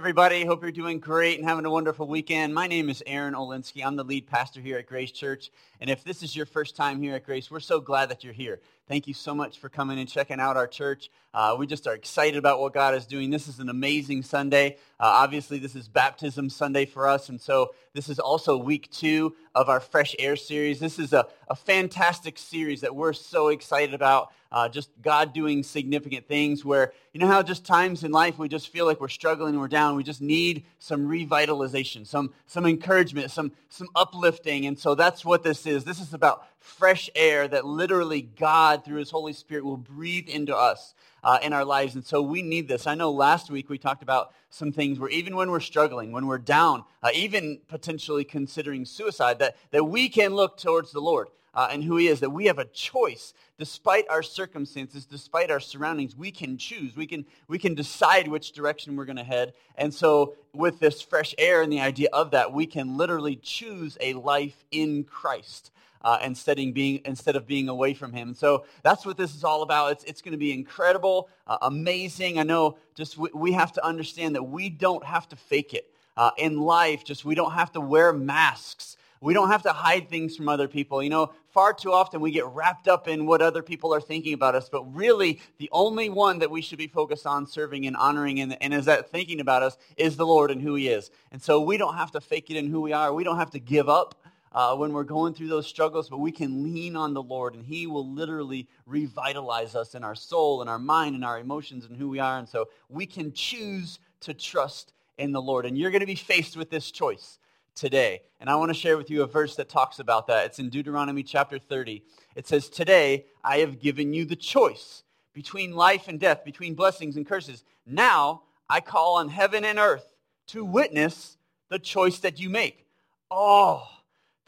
Everybody, hope you're doing great and having a wonderful weekend. My name is Aaron Olinsky. I'm the lead pastor here at Grace Church. And if this is your first time here at Grace, we're so glad that you're here. Thank you so much for coming and checking out our church. Uh, we just are excited about what God is doing. This is an amazing Sunday. Uh, obviously, this is Baptism Sunday for us. And so this is also week two of our Fresh Air series. This is a, a fantastic series that we're so excited about uh, just God doing significant things where, you know how just times in life we just feel like we're struggling, we're down, we just need some revitalization, some, some encouragement, some, some uplifting. And so that's what this is. This is about fresh air that literally God, through his Holy Spirit, will breathe into us uh, in our lives. And so we need this. I know last week we talked about some things where even when we're struggling, when we're down, uh, even potentially considering suicide, that, that we can look towards the Lord uh, and who he is, that we have a choice. Despite our circumstances, despite our surroundings, we can choose. We can, we can decide which direction we're going to head. And so with this fresh air and the idea of that, we can literally choose a life in Christ. Uh, instead, of being, instead of being away from him. So that's what this is all about. It's, it's going to be incredible, uh, amazing. I know just we, we, have to understand that we don't have to fake it. Uh, in life, just we don't have to wear masks we don't have to hide things from other people. You know, far too often we get wrapped up in what other people are thinking about us, but really the only one that we should be focused on serving and honoring and, and is that thinking about us is the Lord and who he is. And so we don't have to fake it in who we are. We don't have to give up uh, when we're going through those struggles, but we can lean on the Lord and he will literally revitalize us in our soul and our mind and our emotions and who we are. And so we can choose to trust in the Lord. And you're going to be faced with this choice today. And I want to share with you a verse that talks about that. It's in Deuteronomy chapter 30. It says, Today I have given you the choice between life and death, between blessings and curses. Now I call on heaven and earth to witness the choice that you make. Oh,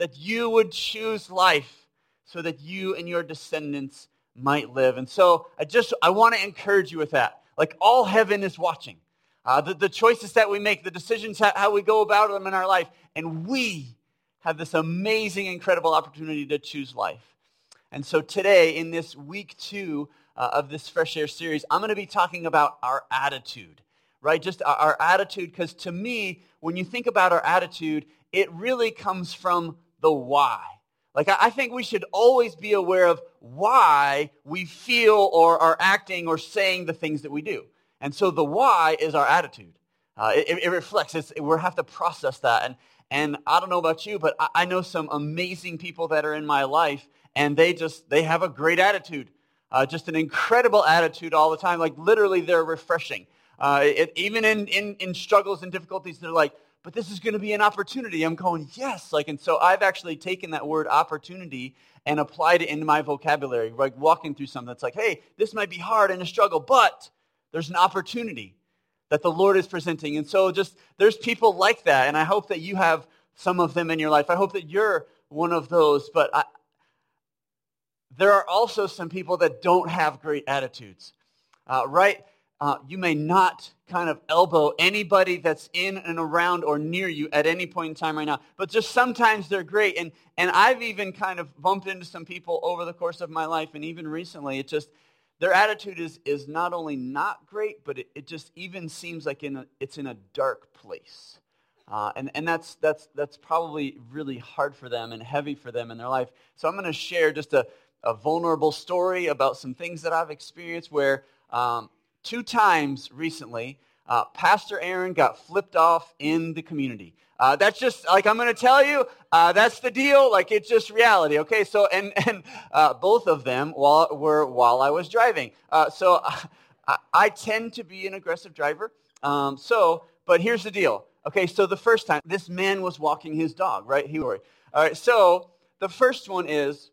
that you would choose life so that you and your descendants might live. And so I just, I want to encourage you with that. Like all heaven is watching. Uh, the, the choices that we make, the decisions, how, how we go about them in our life. And we have this amazing, incredible opportunity to choose life. And so today, in this week two uh, of this Fresh Air series, I'm going to be talking about our attitude, right? Just our, our attitude, because to me, when you think about our attitude, it really comes from the why. Like, I, think we should always be aware of why we feel or are acting or saying the things that we do. And so the why is our attitude. Uh, it, it, reflects. It's, we have to process that. And, and I don't know about you, but I, I, know some amazing people that are in my life, and they just they have a great attitude, uh, just an incredible attitude all the time. Like literally, they're refreshing. Uh, it, even in, in in struggles and difficulties, they're like, but this is going to be an opportunity. I'm going, yes. Like, and so I've actually taken that word opportunity and applied it into my vocabulary, like walking through something that's like, hey, this might be hard and a struggle, but there's an opportunity that the Lord is presenting. And so just there's people like that, and I hope that you have some of them in your life. I hope that you're one of those, but I, there are also some people that don't have great attitudes, uh, right? Uh, you may not kind of elbow anybody that's in and around or near you at any point in time right now, but just sometimes they're great. And, and I've even kind of bumped into some people over the course of my life, and even recently, it just, their attitude is, is not only not great, but it, it just even seems like in a, it's in a dark place. Uh, and and that's, that's, that's probably really hard for them and heavy for them in their life. So I'm going to share just a, a vulnerable story about some things that I've experienced where um, two times recently, uh, Pastor Aaron got flipped off in the community. Uh, that's just like I'm going to tell you. Uh, that's the deal. Like it's just reality. Okay. So and and uh, both of them while, were while I was driving. Uh, so I, I, tend to be an aggressive driver. Um, so, but here's the deal. Okay. So the first time this man was walking his dog, right? He worried. All right. So the first one is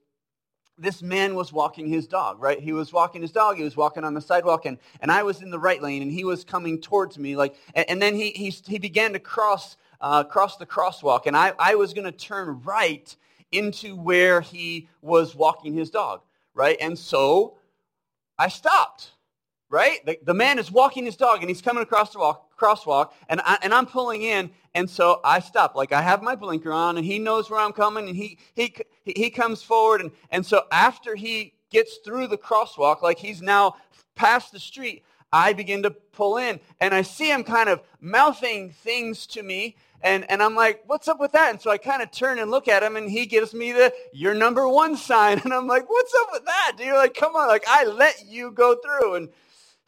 this man was walking his dog, right? He was walking his dog. He was walking on the sidewalk, and, and I was in the right lane, and he was coming towards me. Like, and, and then he, he, he began to cross uh, across the crosswalk, and I, I was going to turn right into where he was walking his dog, right? And so I stopped, right? The, the man is walking his dog, and he's coming across the walk, crosswalk, and, I, and I'm pulling in, and so I stop. Like I have my blinker on, and he knows where I'm coming, and he, he, he comes forward, and, and so after he gets through the crosswalk, like he's now past the street, I begin to pull in and I see him kind of mouthing things to me. And, and I'm like, what's up with that? And so I kind of turn and look at him and he gives me the, your number one sign. And I'm like, what's up with that? Dude, like, come on. Like, I let you go through. And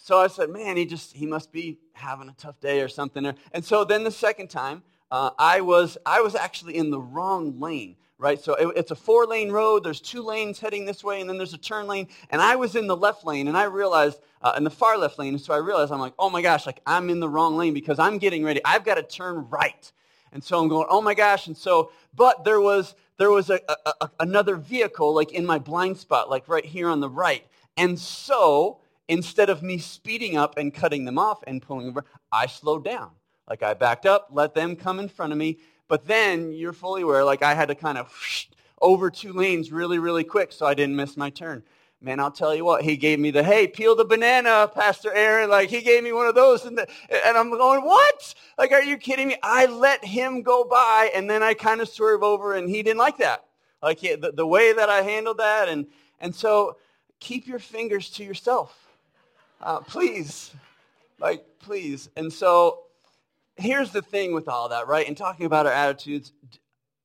so I said, man, he just, he must be having a tough day or something. And so then the second time, uh, I, was, I was actually in the wrong lane right? So it, it's a four lane road. There's two lanes heading this way, and then there's a turn lane. And I was in the left lane, and I realized, uh, in the far left lane, and so I realized, I'm like, oh my gosh, like I'm in the wrong lane because I'm getting ready. I've got to turn right. And so I'm going, oh my gosh. And so, but there was, there was a, a, a, another vehicle like in my blind spot, like right here on the right. And so instead of me speeding up and cutting them off and pulling over, I slowed down. Like I backed up, let them come in front of me, but then you're fully aware, like I had to kind of whoosh, over two lanes really, really quick so I didn't miss my turn. Man, I'll tell you what, he gave me the, hey, peel the banana, Pastor Aaron. Like, he gave me one of those. And, the, and I'm going, what? Like, are you kidding me? I let him go by, and then I kind of swerve over, and he didn't like that. Like, the, the way that I handled that. And, and so, keep your fingers to yourself. Uh, please. Like, please. And so, here's the thing with all that, right? And talking about our attitudes,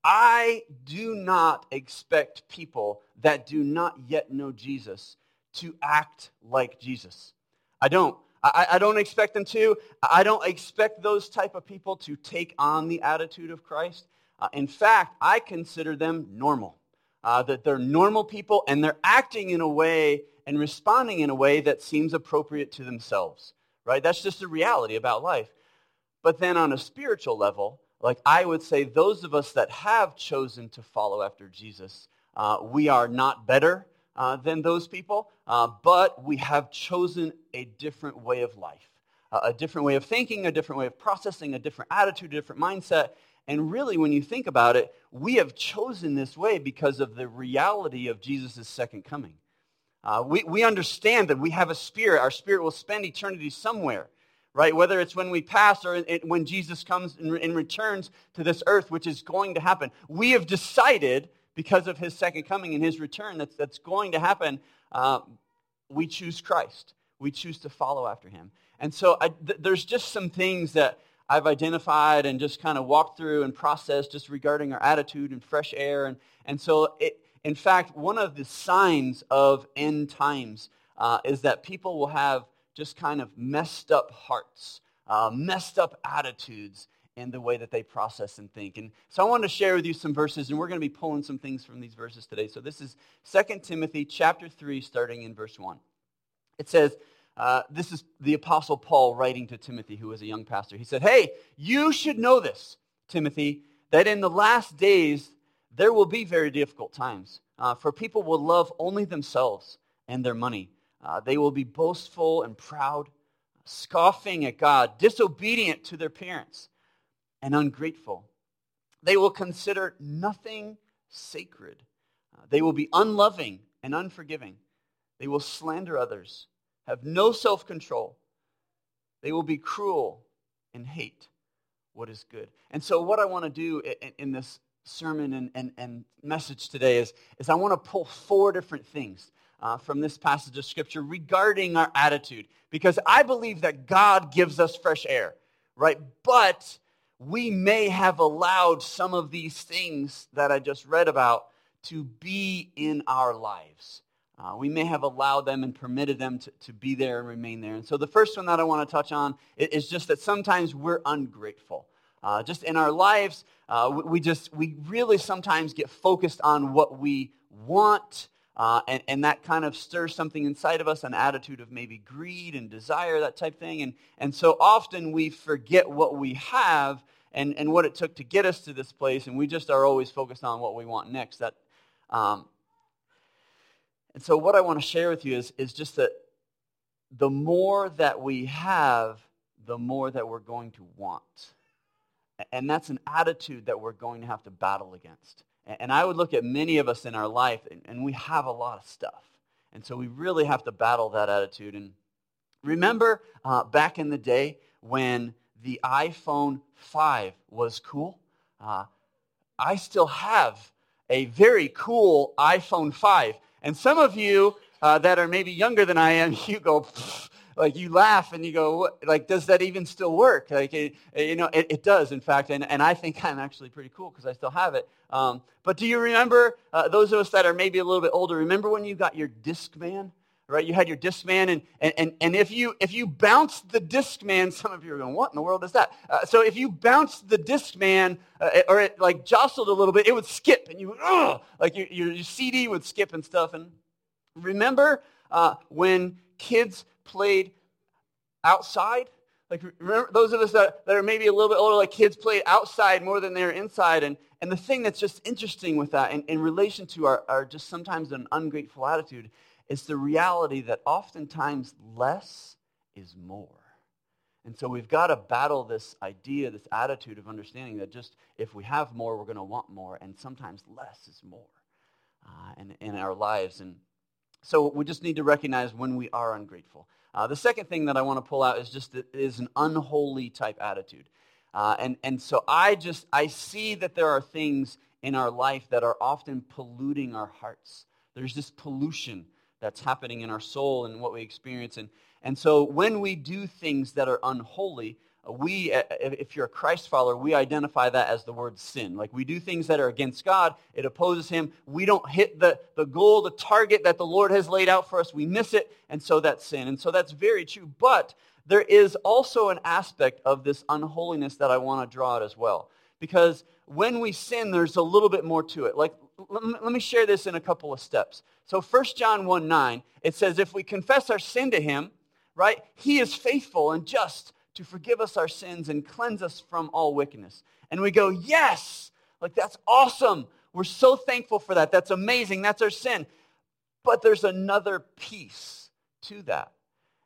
I do not expect people that do not yet know Jesus to act like Jesus. I don't. I, I, don't expect them to. I don't expect those type of people to take on the attitude of Christ. Uh, in fact, I consider them normal. Uh, that they're normal people and they're acting in a way and responding in a way that seems appropriate to themselves. Right? That's just the reality about life. But then on a spiritual level, like I would say those of us that have chosen to follow after Jesus, uh, we are not better uh, than those people, uh, but we have chosen a different way of life, a different way of thinking, a different way of processing, a different attitude, a different mindset. And really, when you think about it, we have chosen this way because of the reality of Jesus' second coming. Uh, we, we understand that we have a spirit. Our spirit will spend eternity somewhere right? Whether it's when we pass or when Jesus comes and returns to this earth, which is going to happen. We have decided, because of his second coming and his return, that's, that's going to happen. Uh, we choose Christ. We choose to follow after him. And so I, th- there's just some things that I've identified and just kind of walked through and processed just regarding our attitude and fresh air. And, and so, it, in fact, one of the signs of end times uh, is that people will have just kind of messed up hearts, uh, messed up attitudes in the way that they process and think. And so I wanted to share with you some verses, and we're going to be pulling some things from these verses today. So this is 2 Timothy chapter 3, starting in verse 1. It says, uh, this is the Apostle Paul writing to Timothy, who was a young pastor. He said, Hey, you should know this, Timothy, that in the last days there will be very difficult times. Uh, for people will love only themselves and their money uh, they will be boastful and proud, scoffing at God, disobedient to their parents, and ungrateful. They will consider nothing sacred. Uh, they will be unloving and unforgiving. They will slander others, have no self control. They will be cruel and hate what is good. And so, what I want to do in, in this sermon and, and, and message today is, is I want to pull four different things uh, from this passage of Scripture regarding our attitude. Because I believe that God gives us fresh air, right? But we may have allowed some of these things that I just read about to be in our lives. Uh, we may have allowed them and permitted them to, to be there and remain there. And so the first one that I want to touch on is just that sometimes we're ungrateful. Uh, just in our lives, uh, we just we really sometimes get focused on what we want uh, and, and that kind of stirs something inside of us, an attitude of maybe greed and desire, that type thing. And, and so often we forget what we have and, and what it took to get us to this place, and we just are always focused on what we want next. That, um, and so what I want to share with you is, is just that the more that we have, the more that we're going to want. And that's an attitude that we're going to have to battle against. And I would look at many of us in our life, and we have a lot of stuff. And so we really have to battle that attitude. And remember uh, back in the day when the iPhone 5 was cool? Uh, I still have a very cool iPhone 5. And some of you uh, that are maybe younger than I am, you go, like you laugh and you go, like, does that even still work? Like, it, you know, it, it, does, in fact, and, and I think I'm actually pretty cool because I still have it. Um, but do you remember, uh, those of us that are maybe a little bit older, remember when you got your Discman? Right, you had your Discman, and, and, and if, you, if you bounced the Discman, some of you are going, what in the world is that? Uh, so if you bounced the Discman, uh, or it like jostled a little bit, it would skip, and you ugh, like your, your CD would skip and stuff. And remember uh, when kids played outside? Like, remember those of us that, that are maybe a little bit older, like kids played outside more than they're inside. And, and the thing that's just interesting with that in, in relation to our, our just sometimes an ungrateful attitude is the reality that oftentimes less is more. And so we've got to battle this idea, this attitude of understanding that just if we have more, we're going to want more, and sometimes less is more uh, in, in our lives. And so we just need to recognize when we are ungrateful. Uh, the second thing that I want to pull out is just that it is an unholy type attitude. Uh, and, and so I just, I see that there are things in our life that are often polluting our hearts. There's this pollution that's happening in our soul and what we experience. And, and so when we do things that are unholy, we, uh, if you're a Christ follower, we identify that as the word sin. Like we do things that are against God, it opposes him. We don't hit the, the goal, the target that the Lord has laid out for us. We miss it, and so that's sin. And so that's very true. But there is also an aspect of this unholiness that I want to draw out as well. Because when we sin, there's a little bit more to it. Like, let me share this in a couple of steps. So 1 John 1 9, it says, if we confess our sin to him, right, he is faithful and just to forgive us our sins and cleanse us from all wickedness. And we go, yes, like that's awesome. We're so thankful for that. That's amazing. That's our sin. But there's another piece to that.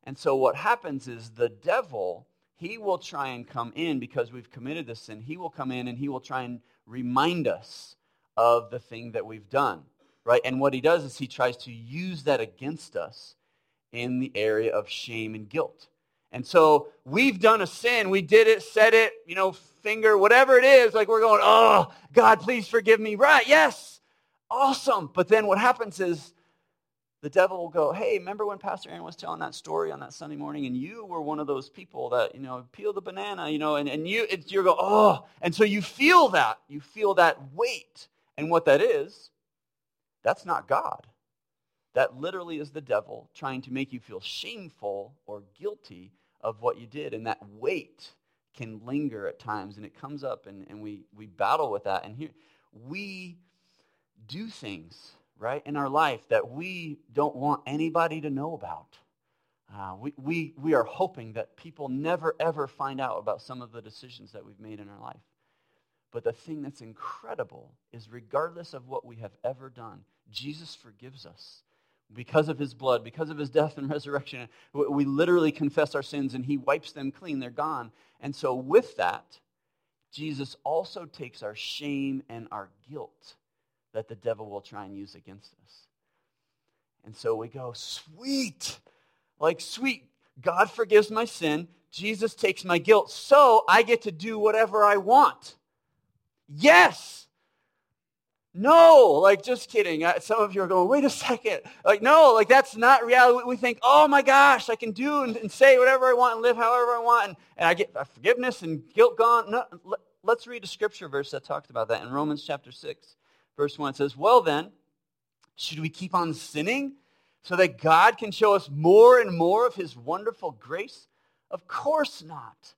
And so what happens is the devil, he will try and come in because we've committed this sin. He will come in and he will try and remind us of the thing that we've done, right? And what he does is he tries to use that against us in the area of shame and guilt. And so we've done a sin. We did it, said it, you know, finger, whatever it is. Like we're going, oh, God, please forgive me. Right, yes, awesome. But then what happens is the devil will go, hey, remember when Pastor Aaron was telling that story on that Sunday morning and you were one of those people that, you know, peel the banana, you know, and, and you, it's, you go, oh. And so you feel that. You feel that weight. And what that is, that's not God. That literally is the devil trying to make you feel shameful or guilty of what you did. And that weight can linger at times and it comes up and, and we, we battle with that. And here we do things, right, in our life that we don't want anybody to know about. Uh, we, we, we are hoping that people never, ever find out about some of the decisions that we've made in our life. But the thing that's incredible is regardless of what we have ever done, Jesus forgives us because of his blood, because of his death and resurrection, we literally confess our sins and he wipes them clean. They're gone. And so, with that, Jesus also takes our shame and our guilt that the devil will try and use against us. And so we go, sweet, like sweet. God forgives my sin. Jesus takes my guilt. So I get to do whatever I want. Yes, no, like just kidding. Some of you are going, wait a second. Like, no, like that's not reality. We think, oh my gosh, I can do and, and say whatever I want and live however I want. And, and I get uh, forgiveness and guilt gone. No, let, let's read a scripture verse that talks about that in Romans chapter 6, verse 1. It says, well then, should we keep on sinning so that God can show us more and more of his wonderful grace? Of course not.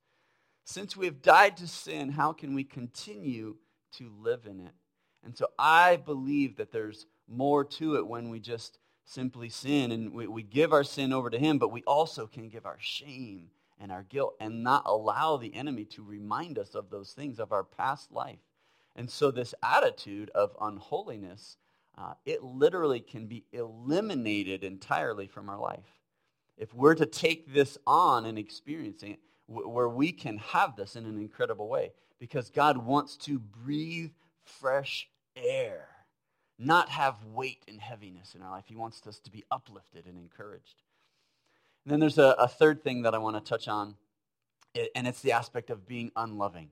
Since we have died to sin, how can we continue to live in it? And so I believe that there's more to it when we just simply sin and we, we give our sin over to Him, but we also can give our shame and our guilt and not allow the enemy to remind us of those things of our past life. And so this attitude of unholiness, uh, it literally can be eliminated entirely from our life. If we're to take this on and experiencing it, where we can have this in an incredible way, because God wants to breathe fresh air, not have weight and heaviness in our life. He wants us to be uplifted and encouraged. And then there's a, a third thing that I want to touch on, and it's the aspect of being unloving.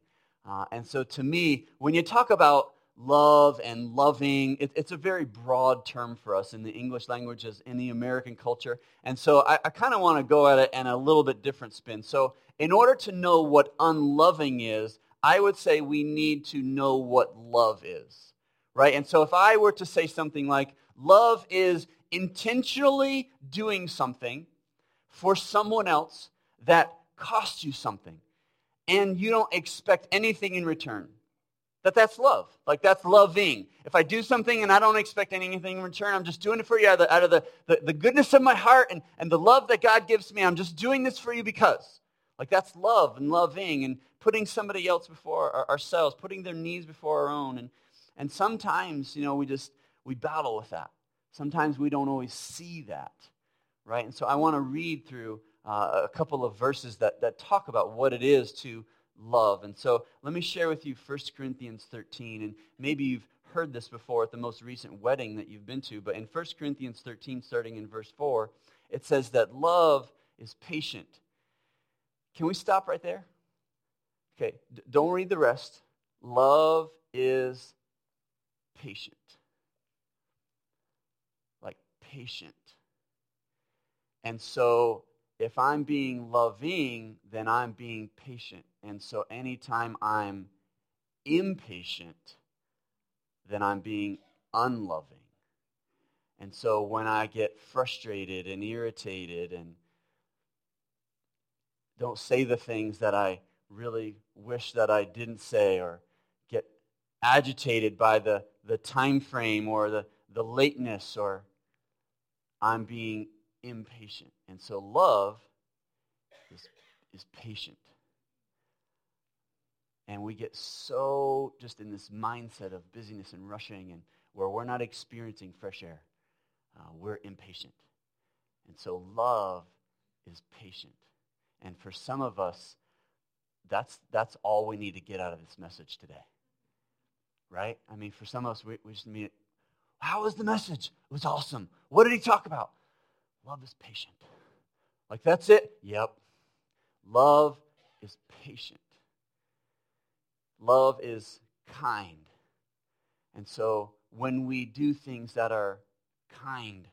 Uh, and so to me, when you talk about love and loving, it, it's a very broad term for us in the English language as in the American culture. And so I, I kind of want to go at it in a little bit different spin. So in order to know what unloving is, I would say we need to know what love is, right? And so if I were to say something like, love is intentionally doing something for someone else that costs you something, and you don't expect anything in return, that that's love. Like that's loving. If I do something and I don't expect anything in return, I'm just doing it for you out of the, out of the, the, the goodness of my heart and, and the love that God gives me. I'm just doing this for you because. Like that's love and loving and putting somebody else before ourselves, putting their needs before our own. And, and sometimes, you know, we just, we battle with that. Sometimes we don't always see that, right? And so I want to read through uh, a couple of verses that, that talk about what it is to love. And so let me share with you 1 Corinthians 13. And maybe you've heard this before at the most recent wedding that you've been to. But in 1 Corinthians 13, starting in verse 4, it says that love is patient. Can we stop right there? Okay, don't read the rest. Love is patient. Like patient. And so if I'm being loving, then I'm being patient. And so anytime I'm impatient, then I'm being unloving. And so when I get frustrated and irritated and don't say the things that I really wish that I didn't say or get agitated by the, the time frame or the, the lateness or I'm being impatient. And so love is, is patient. And we get so just in this mindset of busyness and rushing and where we're not experiencing fresh air. Uh, we're impatient. And so love is patient. And for some of us, that's, that's all we need to get out of this message today. Right? I mean, for some of us, we, we just mean, how was the message? It was awesome. What did he talk about? Love is patient. Like, that's it? Yep. Love is patient. Love is kind. And so when we do things that are kind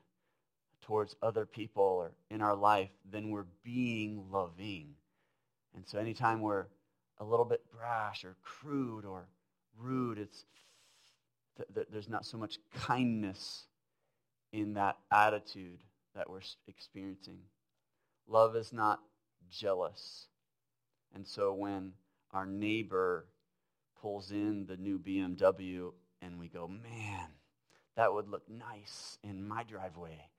towards other people or in our life, then we're being loving. And so anytime we're a little bit brash or crude or rude, it's th- th- there's not so much kindness in that attitude that we're experiencing. Love is not jealous. And so when our neighbor pulls in the new BMW and we go, man, that would look nice in my driveway.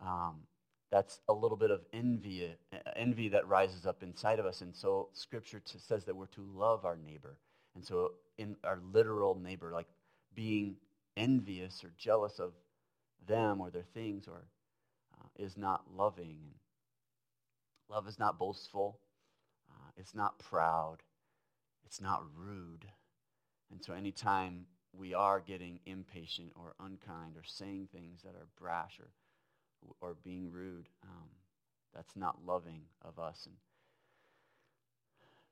Um, that's a little bit of envy, envy that rises up inside of us. And so Scripture t- says that we're to love our neighbor. And so in our literal neighbor, like being envious or jealous of them or their things or uh, is not loving. Love is not boastful. Uh, it's not proud. It's not rude. And so anytime we are getting impatient or unkind or saying things that are brash or or being rude. Um, that's not loving of us. And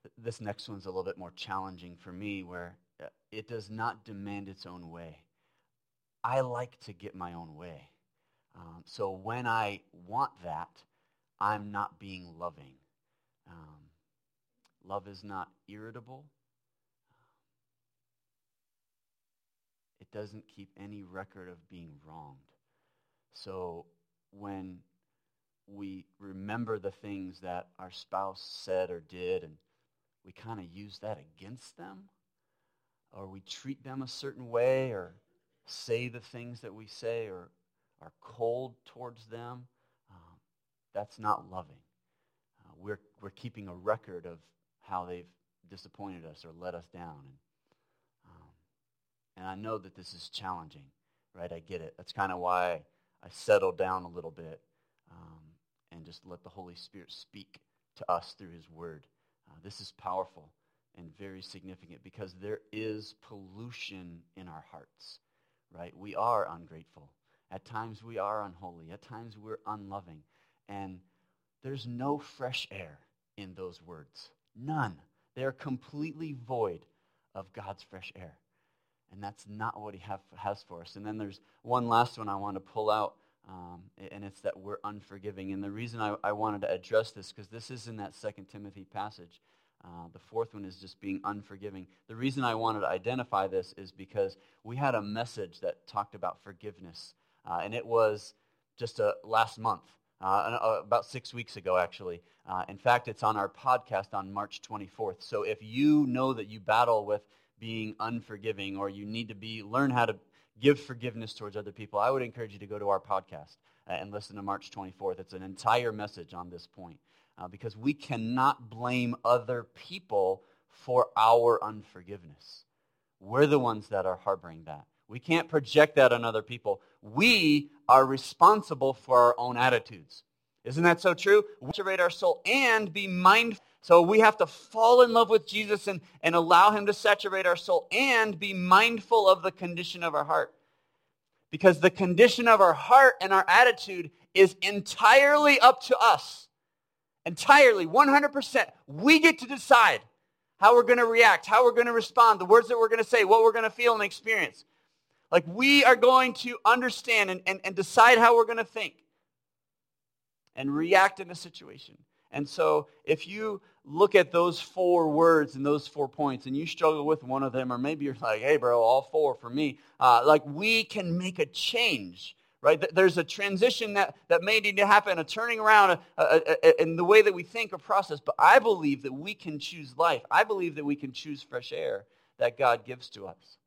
th- this next one's a little bit more challenging for me, where uh, it does not demand its own way. I like to get my own way. Um, so when I want that, I'm not being loving. Um, love is not irritable. It doesn't keep any record of being wronged. So when we remember the things that our spouse said or did and we kind of use that against them or we treat them a certain way or say the things that we say or are cold towards them, um, that's not loving. Uh, we're, we're keeping a record of how they've disappointed us or let us down. And, um, and I know that this is challenging, right? I get it. That's kind of why I settle down a little bit um, and just let the Holy Spirit speak to us through his word. Uh, this is powerful and very significant because there is pollution in our hearts, right? We are ungrateful. At times we are unholy. At times we're unloving. And there's no fresh air in those words. None. They are completely void of God's fresh air. And that's not what he have, has for us. And then there's one last one I want to pull out, um, and it's that we're unforgiving. And the reason I, I wanted to address this, because this is in that Second Timothy passage. Uh, the fourth one is just being unforgiving. The reason I wanted to identify this is because we had a message that talked about forgiveness, uh, and it was just a, last month, uh, uh about six weeks ago, actually. Uh, in fact, it's on our podcast on March 24th. So if you know that you battle with being unforgiving or you need to be learn how to give forgiveness towards other people, I would encourage you to go to our podcast uh, and listen to March 24th. It's an entire message on this point uh, because we cannot blame other people for our unforgiveness. We're the ones that are harboring that. We can't project that on other people. We are responsible for our own attitudes. Isn't that so true? We saturate our soul and be mindful. So we have to fall in love with Jesus and, and allow him to saturate our soul and be mindful of the condition of our heart. Because the condition of our heart and our attitude is entirely up to us. Entirely, 100%. We get to decide how we're going to react, how we're going to respond, the words that we're going to say, what we're going to feel and experience. Like we are going to understand and, and, and decide how we're going to think and react in a situation. And so if you look at those four words and those four points and you struggle with one of them, or maybe you're like, hey, bro, all four for me, uh, like we can make a change. Right? There's a transition that, that may need to happen, a turning around in the way that we think or process. But I believe that we can choose life. I believe that we can choose fresh air that God gives to us.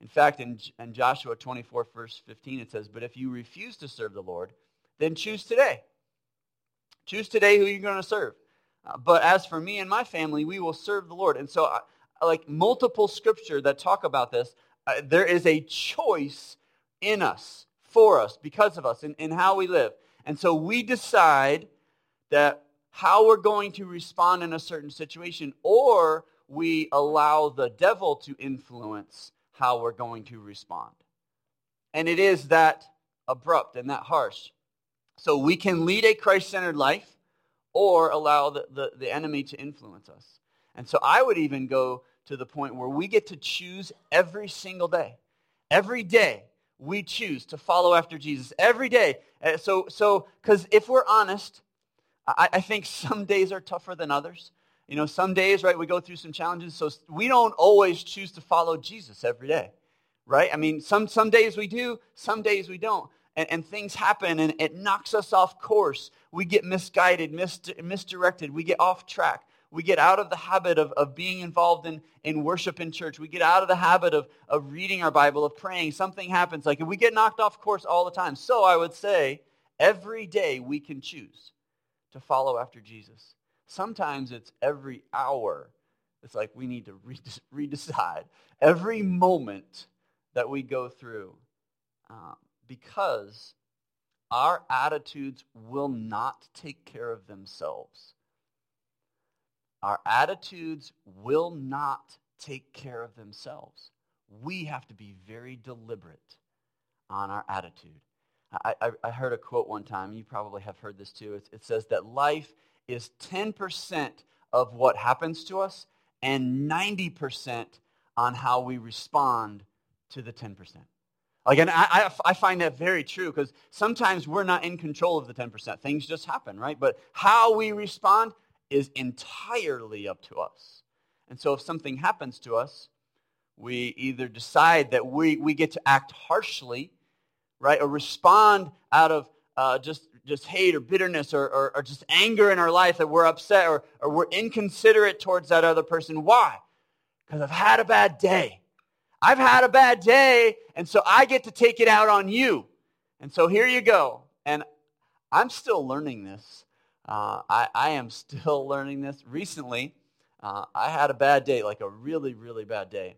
In fact, in, in Joshua 24, verse 15, it says, But if you refuse to serve the Lord, then choose today Choose today who you're going to serve. Uh, but as for me and my family, we will serve the Lord. And so, uh, like multiple scripture that talk about this, uh, there is a choice in us, for us, because of us, in, in how we live. And so we decide that how we're going to respond in a certain situation, or we allow the devil to influence how we're going to respond. And it is that abrupt and that harsh. So we can lead a Christ-centered life or allow the, the, the, enemy to influence us. And so I would even go to the point where we get to choose every single day. Every day we choose to follow after Jesus. Every day. Uh, so, so, because if we're honest, I, I think some days are tougher than others. You know, some days, right, we go through some challenges. So we don't always choose to follow Jesus every day, right? I mean, some, some days we do, some days we don't and, and things happen and it knocks us off course. We get misguided, mis- misdirected. We get off track. We get out of the habit of, of being involved in, in worship in church. We get out of the habit of, of reading our Bible, of praying. Something happens. Like we get knocked off course all the time. So I would say every day we can choose to follow after Jesus. Sometimes it's every hour. It's like we need to redecide. Every moment that we go through. Um, because our attitudes will not take care of themselves. Our attitudes will not take care of themselves. We have to be very deliberate on our attitude. I, I, I heard a quote one time. You probably have heard this too. It, it says that life is 10% of what happens to us and 90% on how we respond to the 10%. Like, and I, I find that very true because sometimes we're not in control of the 10%. Things just happen, right? But how we respond is entirely up to us. And so if something happens to us, we either decide that we, we get to act harshly, right, or respond out of uh, just, just hate or bitterness or, or, or just anger in our life that we're upset or, or we're inconsiderate towards that other person. Why? Because I've had a bad day. I've had a bad day, and so I get to take it out on you. And so here you go. And I'm still learning this. Uh, I, I, am still learning this. Recently, uh, I had a bad day, like a really, really bad day.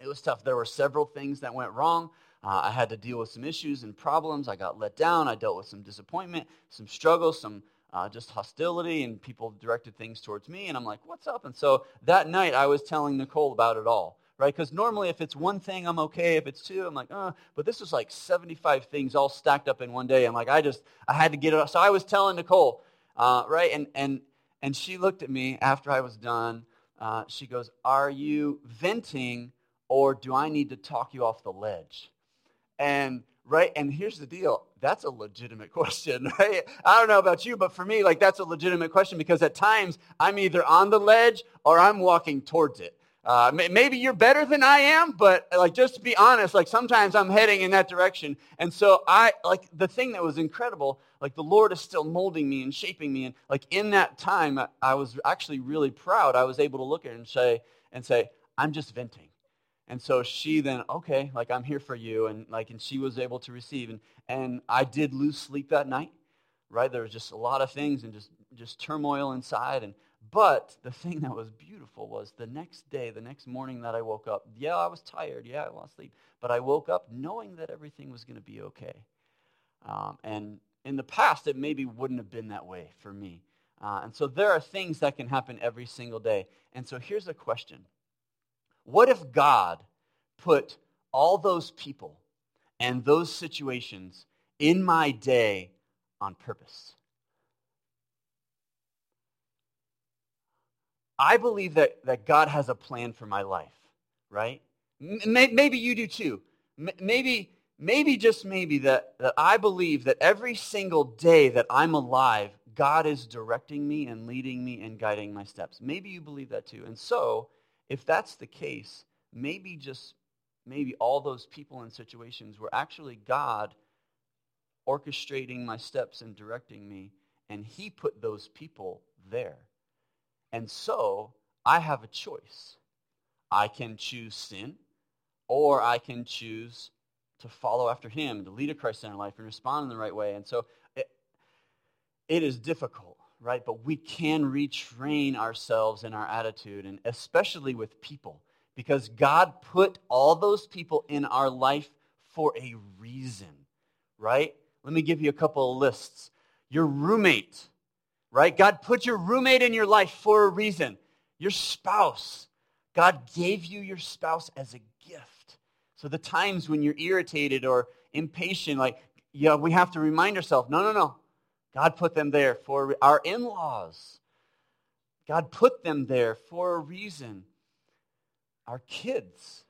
It was tough. There were several things that went wrong. Uh, I had to deal with some issues and problems. I got let down. I dealt with some disappointment, some struggles, some uh, just hostility, and people directed things towards me. And I'm like, what's up? And so that night, I was telling Nicole about it all right? Because normally if it's one thing, I'm okay. If it's two, I'm like, uh, but this was like 75 things all stacked up in one day. I'm like, I just, I had to get it. So I was telling Nicole, uh, right? And, and, and she looked at me after I was done. Uh, she goes, are you venting or do I need to talk you off the ledge? And right, and here's the deal. That's a legitimate question, right? I don't know about you, but for me, like that's a legitimate question because at times I'm either on the ledge or I'm walking towards it. Uh, maybe you're better than I am, but like just to be honest, like sometimes I'm heading in that direction. And so I like the thing that was incredible, like the Lord is still molding me and shaping me. And like in that time, I was actually really proud. I was able to look at her and say, and say, I'm just venting. And so she then, okay, like I'm here for you. And like, and she was able to receive. And, and I did lose sleep that night, right? There was just a lot of things and just, just turmoil inside. And but the thing that was beautiful was the next day, the next morning that I woke up, yeah, I was tired. Yeah, I lost sleep. But I woke up knowing that everything was going to be okay. Um, and in the past, it maybe wouldn't have been that way for me. Uh, and so there are things that can happen every single day. And so here's a question What if God put all those people and those situations in my day on purpose? I believe that, that God has a plan for my life, right? Maybe you do too. Maybe, maybe just maybe that, that I believe that every single day that I'm alive, God is directing me and leading me and guiding my steps. Maybe you believe that too. And so, if that's the case, maybe just maybe all those people and situations were actually God orchestrating my steps and directing me, and He put those people there. And so I have a choice. I can choose sin, or I can choose to follow after him, to lead a Christ-centered life and respond in the right way. And so it, it is difficult, right? But we can retrain ourselves in our attitude, and especially with people, because God put all those people in our life for a reason, right? Let me give you a couple of lists. Your roommate right? God put your roommate in your life for a reason. Your spouse. God gave you your spouse as a gift. So the times when you're irritated or impatient, like, yeah, we have to remind ourselves, no, no, no. God put them there for our in-laws. God put them there for a reason. Our kids,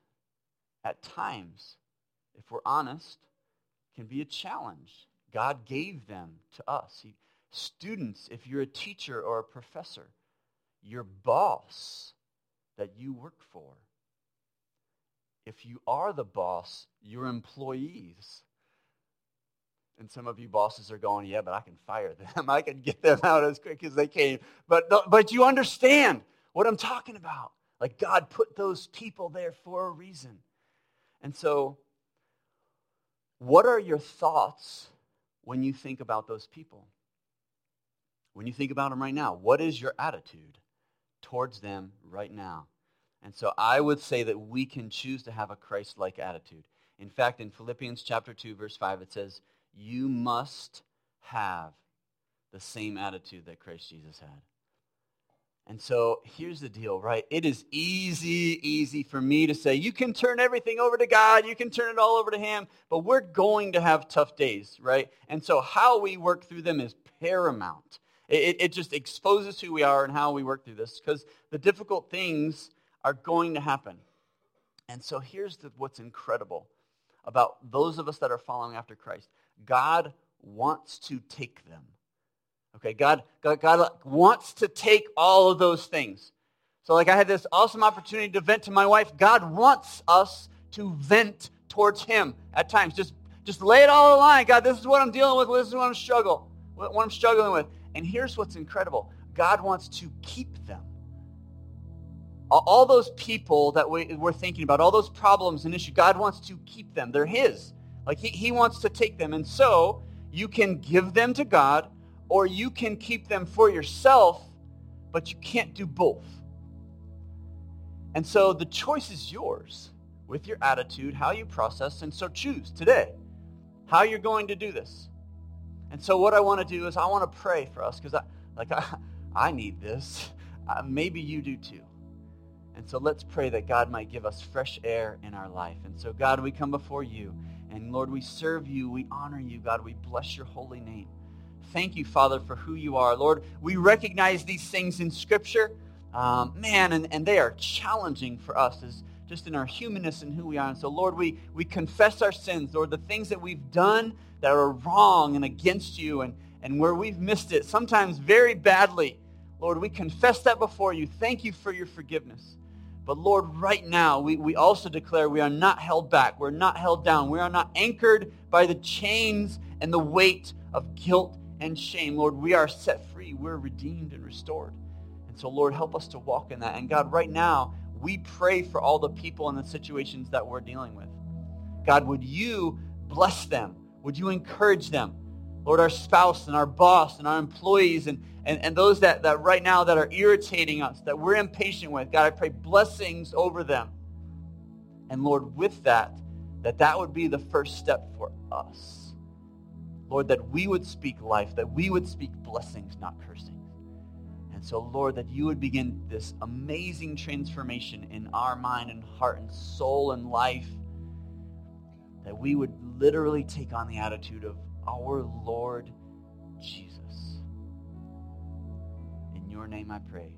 at times, if we're honest, can be a challenge. God gave them to us. He, Students, if you're a teacher or a professor, your boss that you work for. If you are the boss, your employees. And some of you bosses are going, yeah, but I can fire them. I can get them out as quick as they came. But, but you understand what I'm talking about. Like God put those people there for a reason. And so, what are your thoughts when you think about those people? When you think about them right now, what is your attitude towards them right now? And so I would say that we can choose to have a Christ-like attitude. In fact, in Philippians chapter 2, verse 5, it says, you must have the same attitude that Christ Jesus had. And so here's the deal, right? It is easy, easy for me to say, you can turn everything over to God, you can turn it all over to Him, but we're going to have tough days, right? And so how we work through them is paramount. It, it just exposes who we are and how we work through this because the difficult things are going to happen. And so here's the, what's incredible about those of us that are following after Christ. God wants to take them. Okay, God, God, God wants to take all of those things. So like I had this awesome opportunity to vent to my wife. God wants us to vent towards him at times. Just, just lay it all on the line. God, this is what I'm dealing with. This is what I'm struggling, what I'm struggling with. And here's what's incredible God wants to keep them. All those people that we, we're thinking about, all those problems and issues, God wants to keep them. They're His. Like he, he wants to take them. And so you can give them to God or you can keep them for yourself, but you can't do both. And so the choice is yours with your attitude, how you process, and so choose today how you're going to do this. And so what I want to do is I want to pray for us because I, like I, I need this. Uh, maybe you do too. And so let's pray that God might give us fresh air in our life. And so God, we come before you. And Lord, we serve you. We honor you. God, we bless your holy name. Thank you, Father, for who you are. Lord, we recognize these things in Scripture. Um, man, and, and they are challenging for us as just in our humanness and who we are. And so, Lord, we, we confess our sins, Lord, the things that we've done that are wrong and against you and, and where we've missed it, sometimes very badly. Lord, we confess that before you. Thank you for your forgiveness. But Lord, right now, we, we also declare we are not held back. We're not held down. We are not anchored by the chains and the weight of guilt and shame. Lord, we are set free. We're redeemed and restored. And so, Lord, help us to walk in that. And God, right now, we pray for all the people and the situations that we're dealing with. God, would you bless them? Would you encourage them? Lord, our spouse and our boss and our employees and, and, and those that, that right now that are irritating us, that we're impatient with, God, I pray blessings over them. And Lord, with that, that that would be the first step for us. Lord, that we would speak life, that we would speak blessings, not cursing. And so, Lord, that you would begin this amazing transformation in our mind and heart and soul and life, that we would literally take on the attitude of, our Lord Jesus. In your name I pray.